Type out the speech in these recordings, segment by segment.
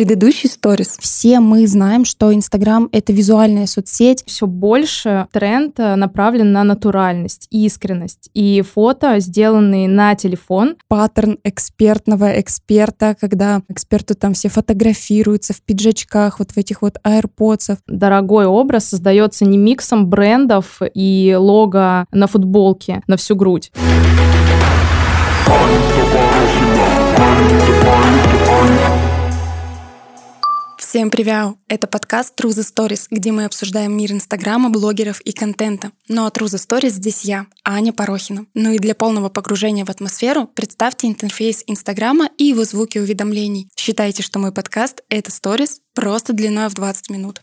предыдущий сторис. Все мы знаем, что Инстаграм — это визуальная соцсеть. Все больше тренд э, направлен на натуральность, искренность. И фото, сделанные на телефон. Паттерн экспертного эксперта, когда эксперты там все фотографируются в пиджачках, вот в этих вот аирподсов. Дорогой образ создается не миксом брендов и лого на футболке на всю грудь. Всем привет! Это подкаст True the Stories, где мы обсуждаем мир Инстаграма, блогеров и контента. Ну а True the Stories здесь я, Аня Порохина. Ну и для полного погружения в атмосферу представьте интерфейс Инстаграма и его звуки уведомлений. Считайте, что мой подкаст — это Stories просто длиной в 20 минут.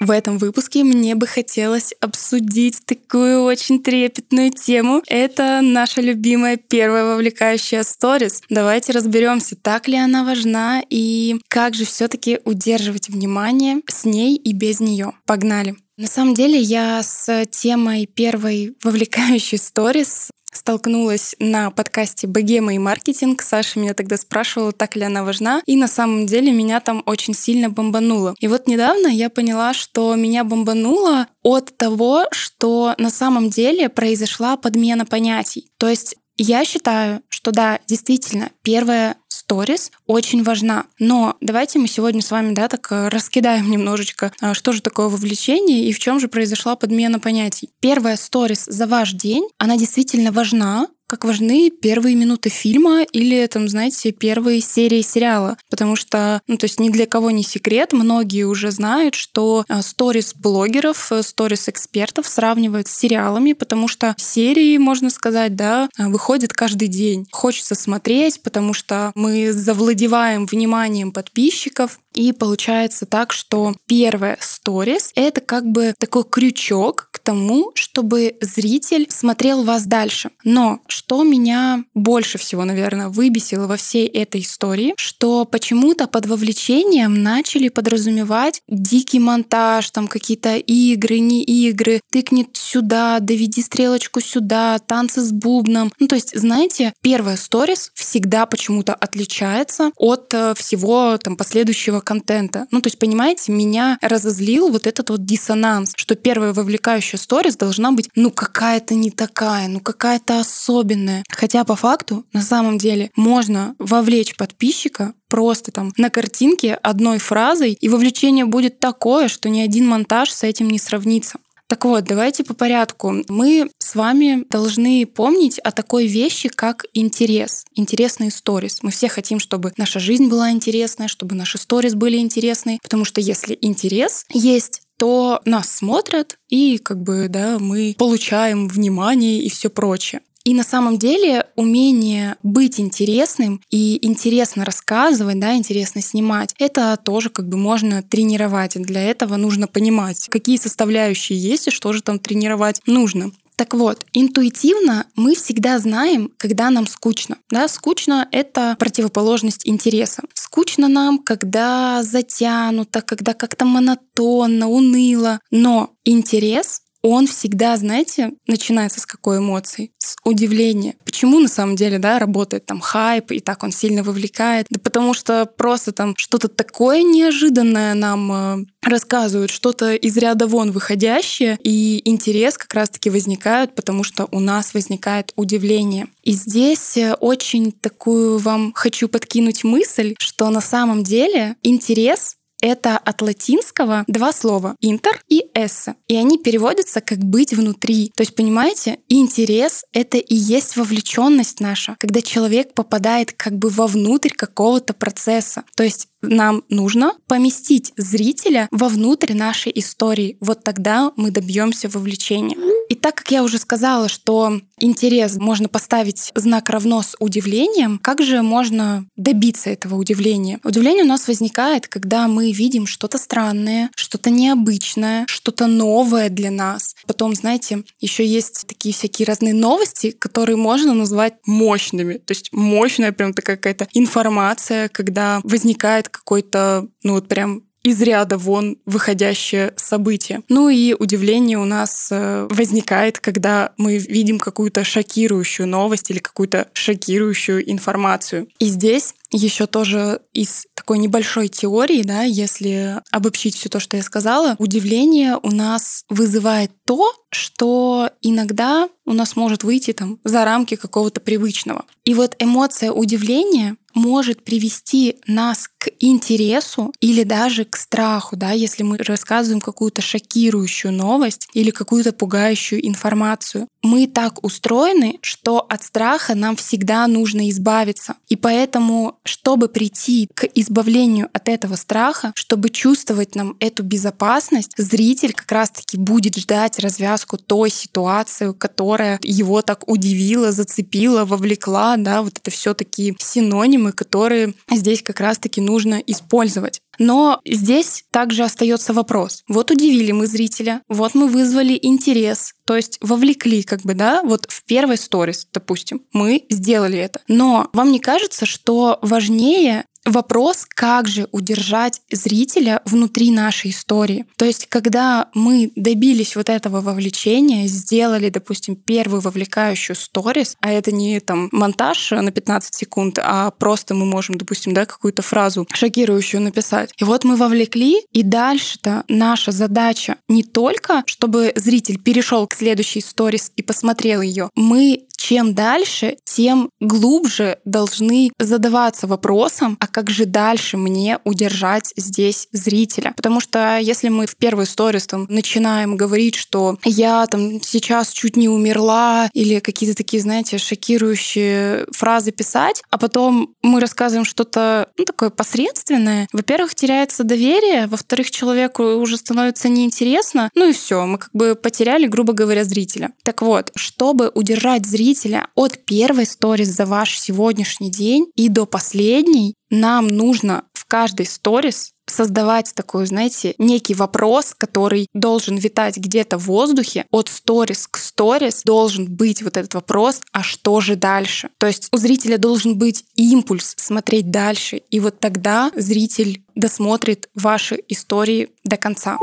В этом выпуске мне бы хотелось обсудить такую очень трепетную тему. Это наша любимая первая вовлекающая сторис. Давайте разберемся, так ли она важна и как же все-таки удерживать внимание с ней и без нее. Погнали! На самом деле я с темой первой вовлекающей сторис столкнулась на подкасте «Богема и маркетинг». Саша меня тогда спрашивала, так ли она важна. И на самом деле меня там очень сильно бомбануло. И вот недавно я поняла, что меня бомбануло от того, что на самом деле произошла подмена понятий. То есть я считаю, что да, действительно, первая сторис очень важна. Но давайте мы сегодня с вами, да, так э, раскидаем немножечко, а, что же такое вовлечение и в чем же произошла подмена понятий. Первая сторис за ваш день, она действительно важна, как важны первые минуты фильма или, там, знаете, первые серии сериала. Потому что, ну, то есть ни для кого не секрет, многие уже знают, что а, сторис блогеров, э, сторис экспертов сравнивают с сериалами, потому что серии, можно сказать, да, а, выходят каждый день. Хочется смотреть, потому что мы завладеваем вниманием подписчиков, и получается так, что первая сторис — это как бы такой крючок тому, чтобы зритель смотрел вас дальше. Но что меня больше всего, наверное, выбесило во всей этой истории, что почему-то под вовлечением начали подразумевать дикий монтаж, там какие-то игры, не игры, тыкни сюда, доведи стрелочку сюда, танцы с бубном. Ну, то есть, знаете, первая сторис всегда почему-то отличается от э, всего там последующего контента. Ну, то есть, понимаете, меня разозлил вот этот вот диссонанс, что первая вовлекающая сторис должна быть, ну, какая-то не такая, ну, какая-то особенная. Хотя по факту, на самом деле, можно вовлечь подписчика просто там на картинке одной фразой, и вовлечение будет такое, что ни один монтаж с этим не сравнится. Так вот, давайте по порядку. Мы с вами должны помнить о такой вещи, как интерес, интересные сторис. Мы все хотим, чтобы наша жизнь была интересная, чтобы наши сторис были интересные, потому что если интерес есть, то нас смотрят, и как бы, да, мы получаем внимание и все прочее. И на самом деле умение быть интересным и интересно рассказывать, да, интересно снимать, это тоже как бы можно тренировать. И для этого нужно понимать, какие составляющие есть и что же там тренировать нужно. Так вот, интуитивно мы всегда знаем, когда нам скучно. Да, скучно — это противоположность интереса. Скучно нам, когда затянуто, когда как-то монотонно, уныло. Но интерес он всегда, знаете, начинается с какой эмоции? С удивления. Почему на самом деле, да, работает там хайп, и так он сильно вовлекает? Да потому что просто там что-то такое неожиданное нам э, рассказывают, что-то из ряда вон выходящее, и интерес как раз-таки возникает, потому что у нас возникает удивление. И здесь э, очень такую вам хочу подкинуть мысль, что на самом деле интерес это от латинского два слова «интер» и «эссе». И они переводятся как «быть внутри». То есть, понимаете, интерес — это и есть вовлеченность наша, когда человек попадает как бы вовнутрь какого-то процесса. То есть нам нужно поместить зрителя вовнутрь нашей истории. Вот тогда мы добьемся вовлечения. И так как я уже сказала, что интерес можно поставить знак равно с удивлением, как же можно добиться этого удивления? Удивление у нас возникает, когда мы видим что-то странное, что-то необычное, что-то новое для нас. Потом, знаете, еще есть такие всякие разные новости, которые можно назвать мощными. То есть мощная прям такая какая-то информация, когда возникает какой-то, ну вот прям из ряда вон выходящее событие. Ну и удивление у нас э, возникает, когда мы видим какую-то шокирующую новость или какую-то шокирующую информацию. И здесь еще тоже из такой небольшой теории, да, если обобщить все то, что я сказала, удивление у нас вызывает то, что иногда у нас может выйти там за рамки какого-то привычного. И вот эмоция удивления может привести нас к интересу или даже к страху, да, если мы рассказываем какую-то шокирующую новость или какую-то пугающую информацию. Мы так устроены, что от страха нам всегда нужно избавиться. И поэтому, чтобы прийти к избавлению от этого страха, чтобы чувствовать нам эту безопасность, зритель как раз-таки будет ждать развязку той ситуации, которая его так удивила, зацепила, вовлекла, да, вот это все такие синонимы, которые здесь как раз-таки нужно использовать. Но здесь также остается вопрос. Вот удивили мы зрителя, вот мы вызвали интерес, то есть вовлекли как бы, да, вот в первой сторис, допустим, мы сделали это. Но вам не кажется, что важнее Вопрос, как же удержать зрителя внутри нашей истории. То есть, когда мы добились вот этого вовлечения, сделали, допустим, первую вовлекающую сторис, а это не там монтаж на 15 секунд, а просто мы можем, допустим, да, какую-то фразу шокирующую написать. И вот мы вовлекли, и дальше-то наша задача не только, чтобы зритель перешел к следующей сторис и посмотрел ее. Мы чем дальше, тем глубже должны задаваться вопросом, а как же дальше мне удержать здесь зрителя? Потому что если мы в первой сторис там начинаем говорить, что я там сейчас чуть не умерла, или какие-то такие, знаете, шокирующие фразы писать, а потом мы рассказываем что-то ну, такое посредственное, во-первых, теряется доверие, во-вторых, человеку уже становится неинтересно, ну и все, мы как бы потеряли, грубо говоря, зрителя. Так вот, чтобы удержать зрителя от первой сторис за ваш сегодняшний день и до последней, нам нужно в каждой сторис создавать такой, знаете, некий вопрос, который должен витать где-то в воздухе. От сторис к сторис должен быть вот этот вопрос, а что же дальше? То есть у зрителя должен быть импульс смотреть дальше, и вот тогда зритель досмотрит ваши истории до конца.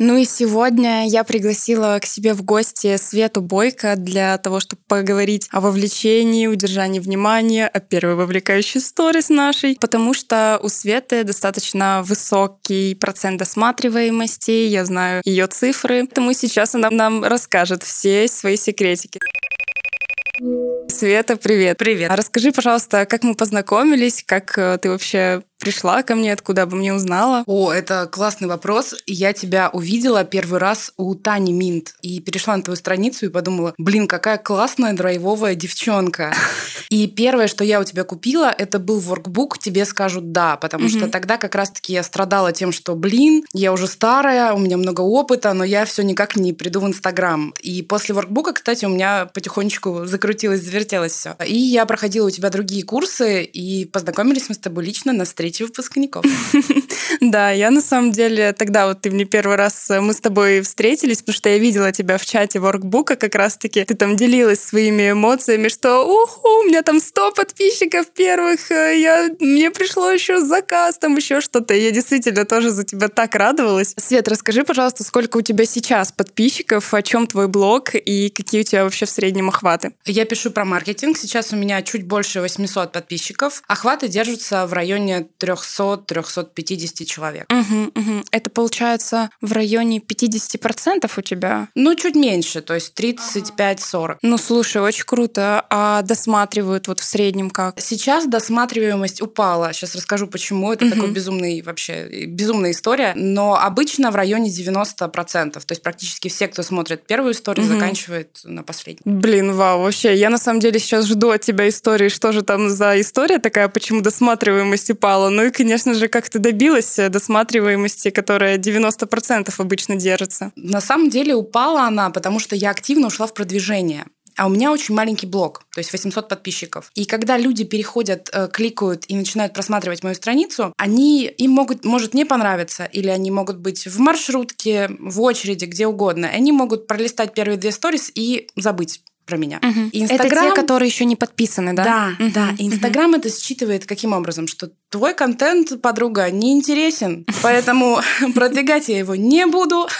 Ну и сегодня я пригласила к себе в гости Свету Бойко для того, чтобы поговорить о вовлечении, удержании внимания, о первой вовлекающей сторис нашей, потому что у Светы достаточно высокий процент досматриваемости, я знаю ее цифры, поэтому сейчас она нам расскажет все свои секретики. Света, привет. Привет. А расскажи, пожалуйста, как мы познакомились, как э, ты вообще пришла ко мне, откуда бы мне узнала? О, это классный вопрос. Я тебя увидела первый раз у Тани Минт и перешла на твою страницу и подумала, блин, какая классная драйвовая девчонка. И первое, что я у тебя купила, это был воркбук «Тебе скажут да», потому что тогда как раз-таки я страдала тем, что, блин, я уже старая, у меня много опыта, но я все никак не приду в Инстаграм. И после воркбука, кстати, у меня потихонечку закрутилось, завертелось все. И я проходила у тебя другие курсы, и познакомились мы с тобой лично на встрече встречи выпускников. Да, я на самом деле тогда вот ты мне первый раз, э, мы с тобой встретились, потому что я видела тебя в чате воркбука как раз-таки. Ты там делилась своими эмоциями, что ух, у меня там 100 подписчиков первых, э, я, мне пришло еще заказ, там еще что-то. Я действительно тоже за тебя так радовалась. Свет, расскажи, пожалуйста, сколько у тебя сейчас подписчиков, о чем твой блог и какие у тебя вообще в среднем охваты? Я пишу про маркетинг. Сейчас у меня чуть больше 800 подписчиков. Охваты держатся в районе 300-350 человек. Угу, угу. Это получается в районе 50% у тебя? Ну, чуть меньше, то есть 35-40. Ну, слушай, очень круто. А досматривают вот в среднем как? Сейчас досматриваемость упала. Сейчас расскажу, почему. Это угу. такой безумный вообще, безумная история. Но обычно в районе 90%. То есть практически все, кто смотрит первую историю, угу. заканчивает на последней. Блин, вау, вообще. Я на самом деле сейчас жду от тебя истории, что же там за история такая, почему досматриваемость упала. Ну и, конечно же, как ты добилась э, досматриваемости, которая 90% обычно держится? На самом деле упала она, потому что я активно ушла в продвижение. А у меня очень маленький блог, то есть 800 подписчиков. И когда люди переходят, э, кликают и начинают просматривать мою страницу, они им могут, может не понравиться, или они могут быть в маршрутке, в очереди, где угодно. Они могут пролистать первые две сторис и забыть про меня. Угу. Инстаграм... Это те, которые еще не подписаны, да? Да, угу. да. Инстаграм угу. это считывает каким образом, что твой контент, подруга, не интересен, поэтому продвигать я его не буду.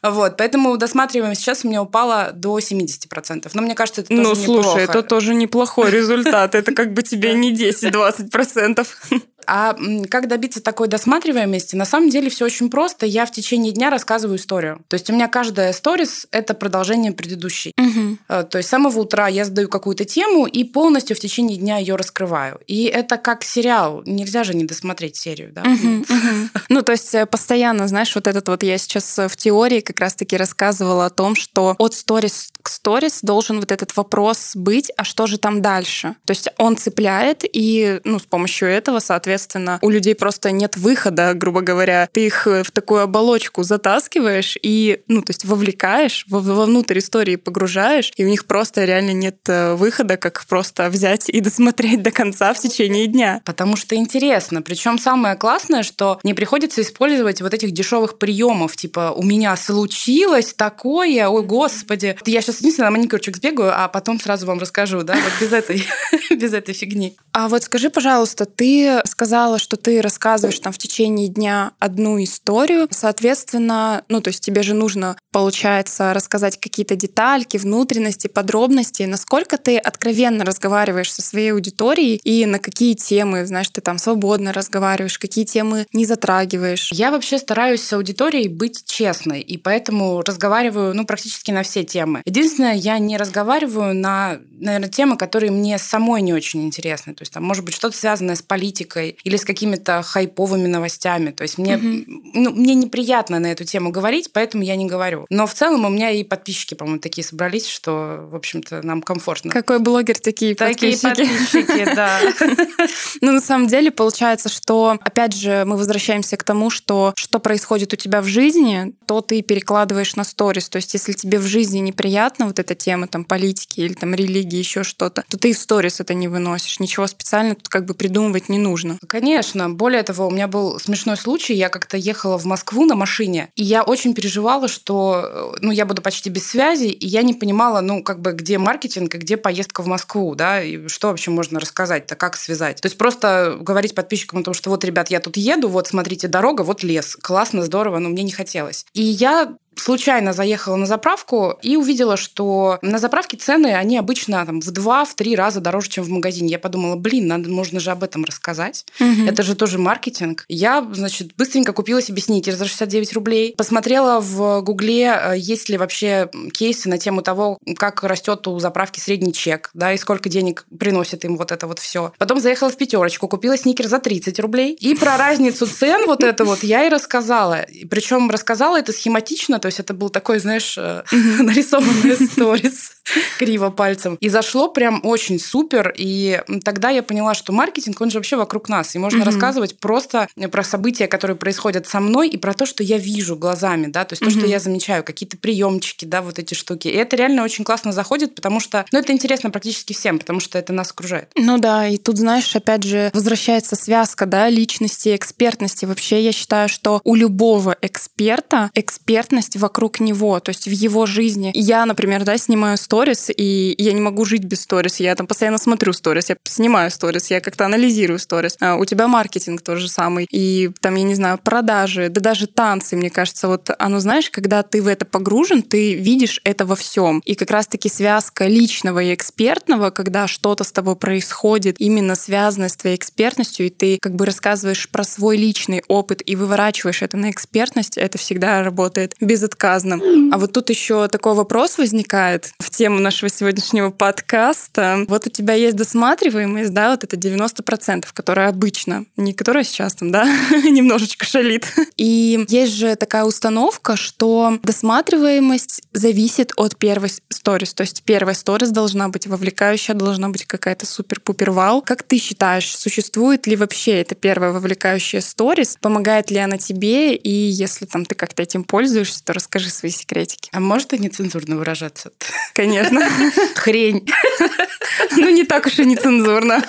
Вот, поэтому досматриваемость сейчас у меня упала до 70%. Но мне кажется, это тоже Ну, слушай, неплохо. это тоже неплохой результат. Это как бы тебе не 10-20%. А как добиться такой досматриваемости? На самом деле все очень просто. Я в течение дня рассказываю историю. То есть у меня каждая сторис – это продолжение предыдущей. Э, То есть с самого утра я задаю какую-то тему и полностью в течение дня ее раскрываю. И это как сериал. Нельзя же не досмотреть серию, да? Мгм. Ну, то есть э, постоянно, знаешь, вот этот вот я сейчас э, в теории как раз-таки рассказывала о том, что от сторис к сторис должен вот этот вопрос быть, а что же там дальше? То есть он цепляет, и ну, с помощью этого, соответственно, у людей просто нет выхода, грубо говоря. Ты их э, в такую оболочку затаскиваешь и, ну, то есть вовлекаешь, во- вовнутрь истории погружаешь, и у них просто реально нет э, выхода, как просто взять и досмотреть до конца в течение дня. Потому что интересно. Причем самое классное, что не приходится использовать вот этих дешевых приемов, типа у меня случилось такое, ой, господи. Я сейчас единственное на маникюрчик сбегаю, а потом сразу вам расскажу, да, вот без этой, без этой фигни. А вот скажи, пожалуйста, ты сказала, что ты рассказываешь там в течение дня одну историю, соответственно, ну то есть тебе же нужно, получается, рассказать какие-то детальки, внутренности, подробности. Насколько ты откровенно разговариваешь со своей аудиторией и на какие темы, знаешь, ты там свободно разговариваешь, какие темы не затрагиваешь? Я вообще стараюсь с аудиторией быть честной, и поэтому разговариваю, ну, практически на все темы. Единственное, я не разговариваю на, наверное, темы, которые мне самой не очень интересны. То есть там, может быть, что-то связанное с политикой или с какими-то хайповыми новостями. То есть мне, ну, мне неприятно на эту тему говорить, поэтому я не говорю. Но в целом у меня и подписчики, по-моему, такие собрались, что, в общем-то, нам комфортно. Какой блогер, такие, Такие подписчики. подписчики, да. Ну, на самом деле, получается, что, опять же, мы возвращаемся к тому, что что происходит у тебя в жизни, то ты перекладываешь на сторис. То есть, если тебе в жизни неприятна вот эта тема там политики или там религии, еще что-то, то ты в сторис это не выносишь. Ничего специально тут как бы придумывать не нужно. Конечно. Более того, у меня был смешной случай. Я как-то ехала в Москву на машине, и я очень переживала, что ну, я буду почти без связи, и я не понимала, ну, как бы, где маркетинг и где поездка в Москву, да, и что вообще можно рассказать-то, как связать. То есть просто говорить подписчикам о том, что вот, ребят, я тут еду, вот, смотрите, дорога, вот лес. Классно, здорово, но мне не хотелось. И я случайно заехала на заправку и увидела, что на заправке цены, они обычно там, в два, в три раза дороже, чем в магазине. Я подумала, блин, надо, можно же об этом рассказать. Это же тоже маркетинг. Я, значит, быстренько купила себе сникерс за 69 рублей. Посмотрела в Гугле, э, есть ли вообще кейсы на тему того, как растет у заправки средний чек, да, и сколько денег приносит им вот это вот все. Потом заехала в пятерочку, купила сникерс за 30 рублей. И про разницу цен вот это вот я и рассказала. Причем рассказала это схематично, то есть это был такой, знаешь, э, нарисованный сторис криво пальцем. И зашло прям очень супер. И тогда я поняла, что маркетинг, он же вообще вокруг нас. И можно рассказывать просто про события, которые происходят со мной, и про то, что я вижу глазами, да, то есть то, что я замечаю, какие-то приемчики, да, вот эти штуки. И это реально очень классно заходит, потому что, ну, это интересно практически всем, потому что это нас окружает. Ну да, и тут, знаешь, опять же, возвращается связка, да, личности экспертности. Вообще, я считаю, что у любого эксперта экспертность вокруг него, то есть в его жизни. Я, например, да, снимаю сторис, и я не могу жить без сторис. Я там постоянно смотрю сторис, я снимаю сторис, я как-то анализирую сторис. А у тебя маркетинг тот же самый. И там, я не знаю, продажи, да даже танцы, мне кажется, вот оно, знаешь, когда ты в это погружен, ты видишь это во всем. И как раз-таки связка личного и экспертного, когда что-то с тобой происходит, именно связанное с твоей экспертностью, и ты как бы рассказываешь про свой личный опыт и выворачиваешь это на экспертность, это всегда работает безотказно. А вот тут еще такой вопрос возникает в тему нашего сегодняшнего подкаста. Вот у тебя есть досматриваемость, да, вот это 90%, которая обычно, не которая сейчас там, да, немножечко шалит. И есть же такая установка, что досматриваемость зависит от первой сторис. То есть первая сторис должна быть вовлекающая, должна быть какая-то супер-пупер вау. Как ты считаешь, существует ли вообще эта первая вовлекающая сторис? Помогает ли она тебе? И если там ты как-то этим пользуешься, то расскажи свои секретики. А может и нецензурно выражаться? Конечно. Хрень. Ну, не так уж и нецензурно.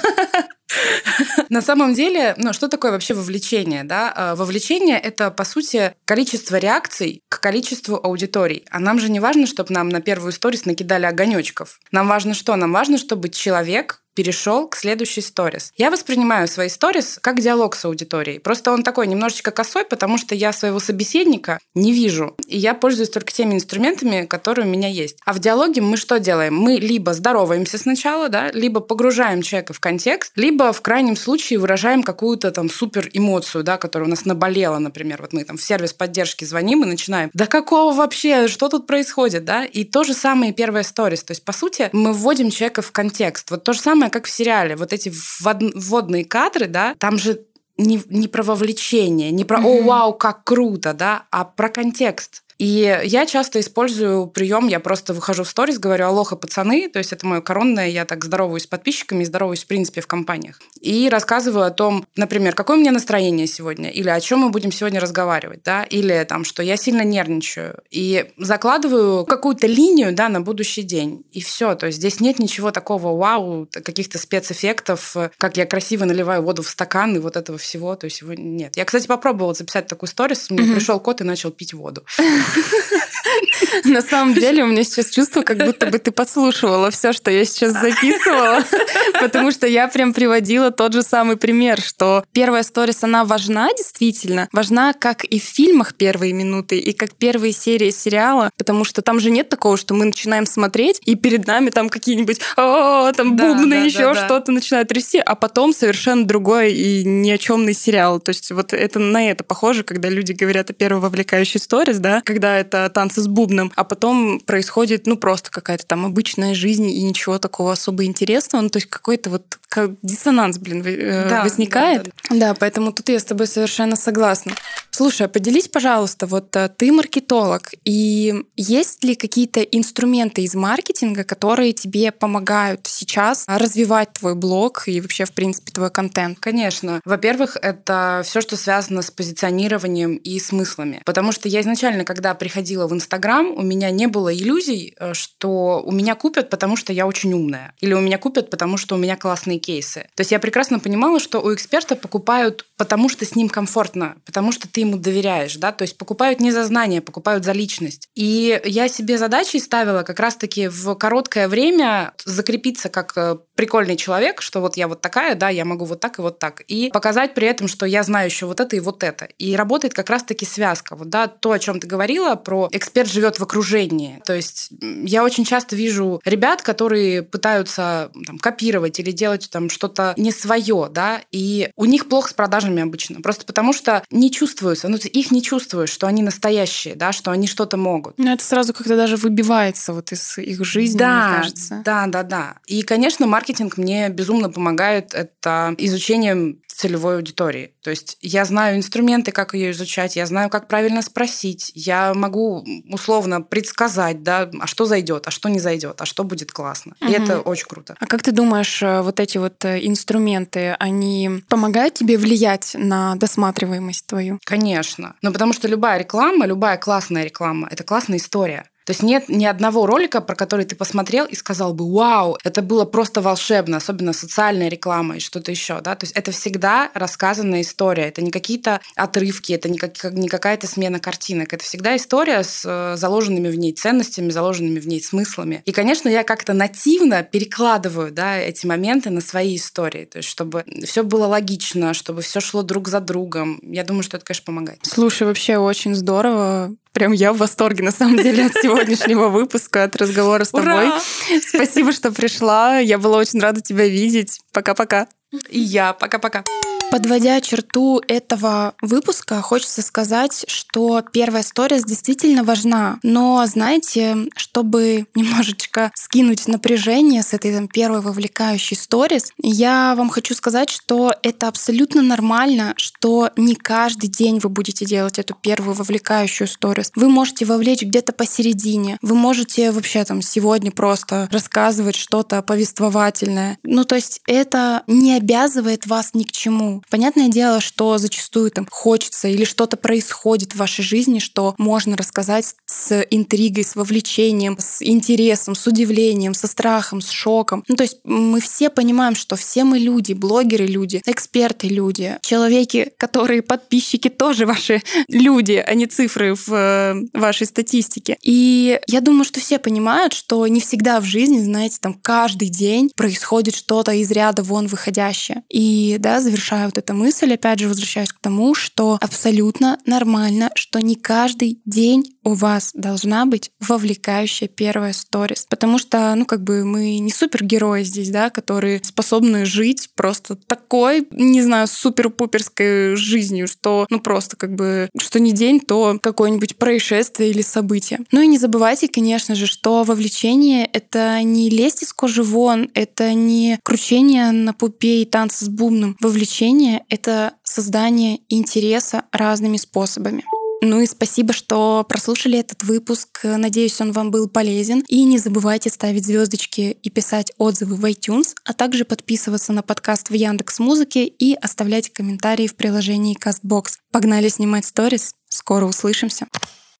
На самом деле, ну, что такое вообще вовлечение? Да? А, Вовлечение – это, по сути, количество реакций к количеству аудиторий. А нам же не важно, чтобы нам на первую сторис накидали огонечков. Нам важно что? Нам важно, чтобы человек перешел к следующей сторис. Я воспринимаю свои сторис как диалог с аудиторией. Просто он такой немножечко косой, потому что я своего собеседника не вижу. И я пользуюсь только теми инструментами, которые у меня есть. А в диалоге мы что делаем? Мы либо здороваемся сначала, да, либо погружаем человека в контекст, либо в крайнем случае выражаем какую-то там супер эмоцию, да, которая у нас наболела, например. Вот мы там в сервис поддержки звоним и начинаем. Да какого вообще? Что тут происходит, да? И то же самое первая сторис. То есть, по сути, мы вводим человека в контекст. Вот то же самое, как в сериале. Вот эти вводные кадры, да, там же не, не про вовлечение, не про «О, вау, как круто», да, а про контекст. И я часто использую прием, я просто выхожу в сторис, говорю «Алоха, пацаны», то есть это мое коронное, я так здороваюсь с подписчиками здороваюсь в принципе в компаниях. И рассказываю о том, например, какое у меня настроение сегодня, или о чем мы будем сегодня разговаривать, да, или там, что я сильно нервничаю. И закладываю какую-то линию, да, на будущий день. И все, то есть здесь нет ничего такого вау, каких-то спецэффектов, как я красиво наливаю воду в стакан и вот этого всего, то есть его нет. Я, кстати, попробовала записать такую сторис, мне пришел кот и начал пить воду. На самом деле у меня сейчас чувство, как будто бы ты подслушивала все, что я сейчас записывала, потому что я прям приводила тот же самый пример, что первая сторис, она важна действительно, важна как и в фильмах первые минуты, и как первые серии сериала, потому что там же нет такого, что мы начинаем смотреть, и перед нами там какие-нибудь там бубны, еще что-то начинают трясти, а потом совершенно другой и ни о чемный сериал. То есть вот это на это похоже, когда люди говорят о первой вовлекающей сторис, да, когда когда это танцы с бубном, а потом происходит, ну, просто какая-то там обычная жизнь и ничего такого особо интересного. Ну, то есть какой-то вот диссонанс, блин, э, да, возникает. Да, да. да, поэтому тут я с тобой совершенно согласна. Слушай, а поделись, пожалуйста, вот э, ты маркетолог, и есть ли какие-то инструменты из маркетинга, которые тебе помогают сейчас развивать твой блог и вообще, в принципе, твой контент? Конечно. Во-первых, это все, что связано с позиционированием и смыслами. Потому что я изначально, когда приходила в Инстаграм, у меня не было иллюзий, э, что у меня купят, потому что я очень умная. Или у меня купят, потому что у меня классные кейсы. То есть я прекрасно понимала, что у эксперта покупают, потому что с ним комфортно, потому что ты ему доверяешь, да, то есть покупают не за знания, покупают за личность. И я себе задачей ставила как раз-таки в короткое время закрепиться как э, прикольный человек, что вот я вот такая, да, я могу вот так и вот так. И показать при этом, что я знаю еще вот это и вот это. И работает как раз-таки связка. Вот, да, то, о чем ты говорила, про эксперт живет в окружении. То есть я очень часто вижу ребят, которые пытаются там, копировать или делать там что-то не свое, да, и у них плохо с продажами обычно. Просто потому что не чувствуется, ну, их не чувствуешь, что они настоящие, да, что они что-то могут. Ну, это сразу как-то даже выбивается вот из их жизни, да, мне кажется. Да, да, да. И, конечно, маркетинг мне безумно помогает. Это изучением целевой аудитории. То есть я знаю инструменты, как ее изучать, я знаю, как правильно спросить, я могу условно предсказать, да, а что зайдет, а что не зайдет, а что будет классно. Угу. И это очень круто. А как ты думаешь, э, вот эти вот э, инструменты, они помогают тебе влиять на досматриваемость твою? Конечно. Ну, потому что любая реклама, любая классная реклама — это классная история. То есть нет ни одного ролика, про который ты посмотрел и сказал бы, вау, это было просто волшебно, особенно социальная реклама и что-то еще. Да? То есть это всегда рассказанная история. Это не какие-то отрывки, это не, как, не какая-то смена картинок. Это всегда история с э, заложенными в ней ценностями, заложенными в ней смыслами. И, конечно, я как-то нативно перекладываю да, эти моменты на свои истории. То есть чтобы все было логично, чтобы все шло друг за другом. Я думаю, что это, конечно, помогает. Слушай, вообще очень здорово. Прям я в восторге, на самом деле, от сегодняшнего выпуска, от разговора с тобой. Ура! Спасибо, что пришла. Я была очень рада тебя видеть. Пока-пока. И я. Пока-пока. Подводя черту этого выпуска, хочется сказать, что первая сторис действительно важна. Но, знаете, чтобы немножечко скинуть напряжение с этой там, первой вовлекающей сторис, я вам хочу сказать, что это абсолютно нормально, что не каждый день вы будете делать эту первую вовлекающую сторис. Вы можете вовлечь где-то посередине. Вы можете вообще там сегодня просто рассказывать что-то повествовательное. Ну, то есть это не обязывает вас ни к чему Понятное дело, что зачастую там хочется или что-то происходит в вашей жизни, что можно рассказать с интригой, с вовлечением, с интересом, с удивлением, со страхом, с шоком. Ну, то есть мы все понимаем, что все мы люди, блогеры люди, эксперты люди, человеки, которые подписчики тоже ваши люди, а не цифры в э, вашей статистике. И я думаю, что все понимают, что не всегда в жизни, знаете, там каждый день происходит что-то из ряда вон выходящее. И, да, завершая вот эту мысль, опять же, возвращаюсь к тому, что абсолютно нормально, что не каждый день у вас должна быть вовлекающая первая сторис. Потому что, ну, как бы мы не супергерои здесь, да, которые способны жить просто такой, не знаю, супер-пуперской жизнью, что, ну, просто как бы, что не день, то какое-нибудь происшествие или событие. Ну и не забывайте, конечно же, что вовлечение — это не лезть из кожи вон, это не кручение на пупе и танцы с бубном. Вовлечение — это создание интереса разными способами. Ну и спасибо, что прослушали этот выпуск. Надеюсь, он вам был полезен. И не забывайте ставить звездочки и писать отзывы в iTunes, а также подписываться на подкаст в Яндекс Музыке и оставлять комментарии в приложении CastBox. Погнали снимать сторис. Скоро услышимся.